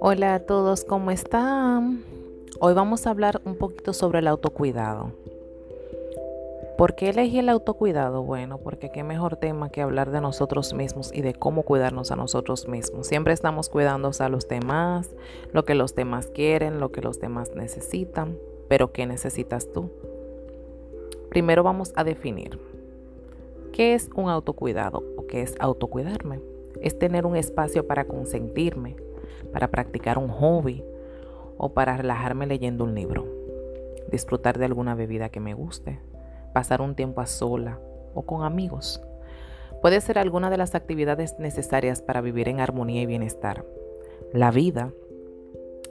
Hola a todos, ¿cómo están? Hoy vamos a hablar un poquito sobre el autocuidado. ¿Por qué elegí el autocuidado? Bueno, porque qué mejor tema que hablar de nosotros mismos y de cómo cuidarnos a nosotros mismos. Siempre estamos cuidándose a los demás, lo que los demás quieren, lo que los demás necesitan, pero ¿qué necesitas tú? Primero vamos a definir qué es un autocuidado o qué es autocuidarme. Es tener un espacio para consentirme, para practicar un hobby o para relajarme leyendo un libro, disfrutar de alguna bebida que me guste, pasar un tiempo a sola o con amigos. Puede ser alguna de las actividades necesarias para vivir en armonía y bienestar. La vida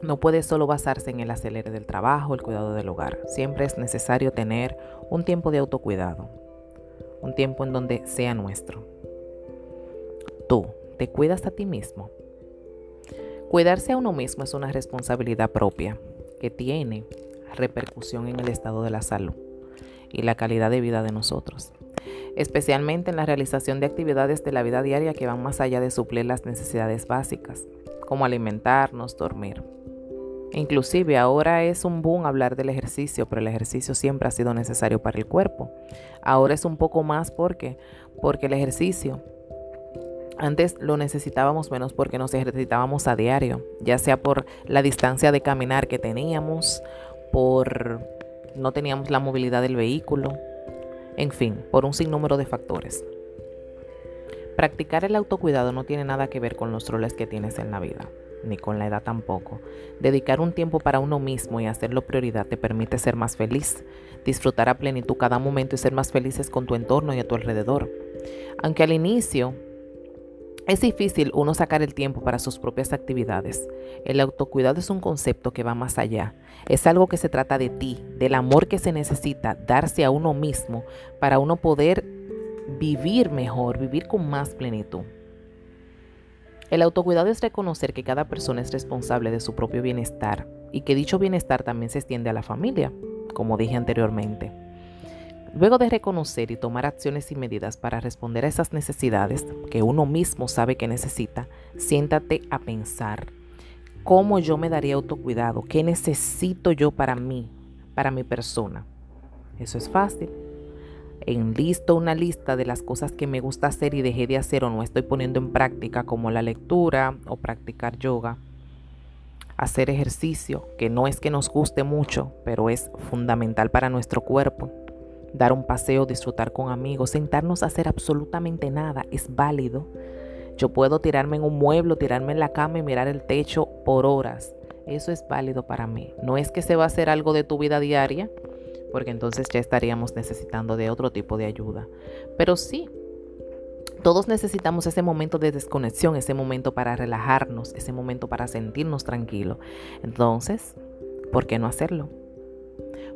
no puede solo basarse en el acelere del trabajo, el cuidado del hogar. Siempre es necesario tener un tiempo de autocuidado, un tiempo en donde sea nuestro. Tú, ¿te cuidas a ti mismo? Cuidarse a uno mismo es una responsabilidad propia que tiene repercusión en el estado de la salud y la calidad de vida de nosotros, especialmente en la realización de actividades de la vida diaria que van más allá de suplir las necesidades básicas, como alimentarnos, dormir. Inclusive ahora es un boom hablar del ejercicio, pero el ejercicio siempre ha sido necesario para el cuerpo. Ahora es un poco más porque porque el ejercicio antes lo necesitábamos menos porque nos ejercitábamos a diario, ya sea por la distancia de caminar que teníamos, por no teníamos la movilidad del vehículo, en fin, por un sinnúmero de factores. Practicar el autocuidado no tiene nada que ver con los roles que tienes en la vida, ni con la edad tampoco. Dedicar un tiempo para uno mismo y hacerlo prioridad te permite ser más feliz, disfrutar a plenitud cada momento y ser más felices con tu entorno y a tu alrededor. Aunque al inicio es difícil uno sacar el tiempo para sus propias actividades. El autocuidado es un concepto que va más allá. Es algo que se trata de ti, del amor que se necesita darse a uno mismo para uno poder vivir mejor, vivir con más plenitud. El autocuidado es reconocer que cada persona es responsable de su propio bienestar y que dicho bienestar también se extiende a la familia, como dije anteriormente. Luego de reconocer y tomar acciones y medidas para responder a esas necesidades que uno mismo sabe que necesita, siéntate a pensar cómo yo me daría autocuidado, qué necesito yo para mí, para mi persona. Eso es fácil. Enlisto una lista de las cosas que me gusta hacer y dejé de hacer o no estoy poniendo en práctica, como la lectura o practicar yoga. Hacer ejercicio, que no es que nos guste mucho, pero es fundamental para nuestro cuerpo dar un paseo, disfrutar con amigos, sentarnos a hacer absolutamente nada, es válido. Yo puedo tirarme en un mueble, tirarme en la cama y mirar el techo por horas. Eso es válido para mí. No es que se va a hacer algo de tu vida diaria, porque entonces ya estaríamos necesitando de otro tipo de ayuda. Pero sí, todos necesitamos ese momento de desconexión, ese momento para relajarnos, ese momento para sentirnos tranquilos. Entonces, ¿por qué no hacerlo?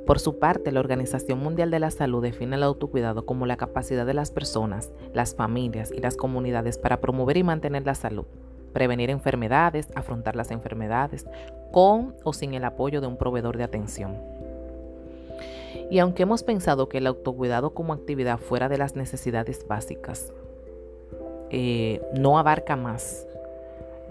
Por su parte, la Organización Mundial de la Salud define el autocuidado como la capacidad de las personas, las familias y las comunidades para promover y mantener la salud, prevenir enfermedades, afrontar las enfermedades, con o sin el apoyo de un proveedor de atención. Y aunque hemos pensado que el autocuidado como actividad fuera de las necesidades básicas eh, no abarca más,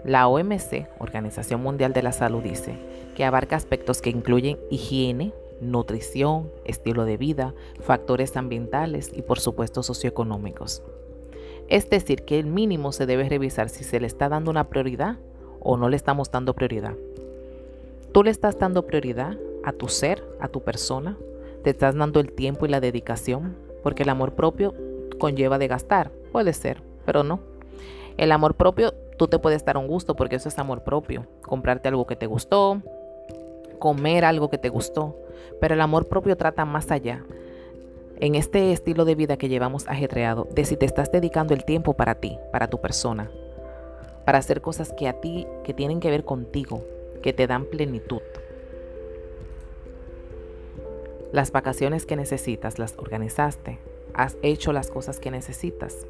la OMC, Organización Mundial de la Salud, dice que abarca aspectos que incluyen higiene, nutrición, estilo de vida, factores ambientales y por supuesto socioeconómicos. Es decir, que el mínimo se debe revisar si se le está dando una prioridad o no le estamos dando prioridad. ¿Tú le estás dando prioridad a tu ser, a tu persona? ¿Te estás dando el tiempo y la dedicación? Porque el amor propio conlleva de gastar, puede ser, pero no. El amor propio, tú te puedes dar un gusto porque eso es amor propio. Comprarte algo que te gustó, comer algo que te gustó, pero el amor propio trata más allá. En este estilo de vida que llevamos ajetreado, de si te estás dedicando el tiempo para ti, para tu persona, para hacer cosas que a ti, que tienen que ver contigo, que te dan plenitud. Las vacaciones que necesitas las organizaste, has hecho las cosas que necesitas.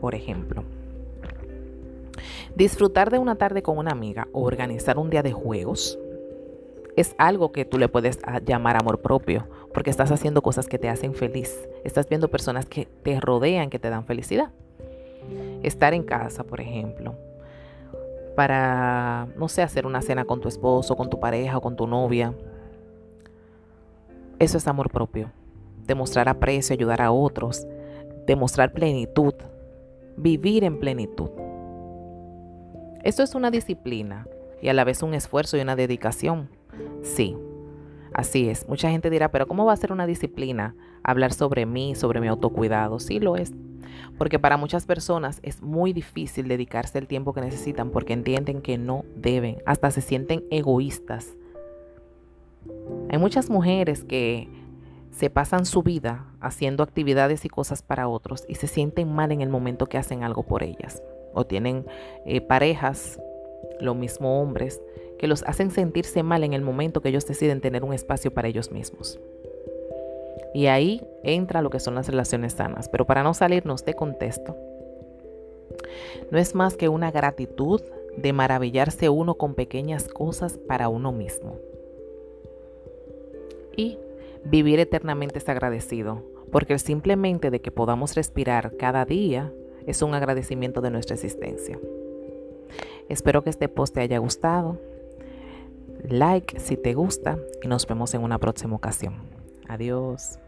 Por ejemplo, disfrutar de una tarde con una amiga o organizar un día de juegos es algo que tú le puedes ah, llamar amor propio, porque estás haciendo cosas que te hacen feliz. Estás viendo personas que te rodean, que te dan felicidad. estar en casa, por ejemplo, para, no sé, hacer una cena con tu esposo, con tu pareja o con tu novia. Eso es amor propio. Demostrar aprecio, ayudar a otros, demostrar plenitud, vivir en plenitud. Esto es una disciplina y a la vez un esfuerzo y una dedicación. Sí, así es. Mucha gente dirá, pero ¿cómo va a ser una disciplina hablar sobre mí, sobre mi autocuidado? Sí lo es. Porque para muchas personas es muy difícil dedicarse el tiempo que necesitan porque entienden que no deben, hasta se sienten egoístas. Hay muchas mujeres que se pasan su vida haciendo actividades y cosas para otros y se sienten mal en el momento que hacen algo por ellas. O tienen eh, parejas, lo mismo hombres, que los hacen sentirse mal en el momento que ellos deciden tener un espacio para ellos mismos. Y ahí entra lo que son las relaciones sanas. Pero para no salirnos de contexto, no es más que una gratitud de maravillarse uno con pequeñas cosas para uno mismo. Y vivir eternamente es agradecido, porque simplemente de que podamos respirar cada día es un agradecimiento de nuestra existencia. Espero que este post te haya gustado. Like si te gusta y nos vemos en una próxima ocasión. Adiós.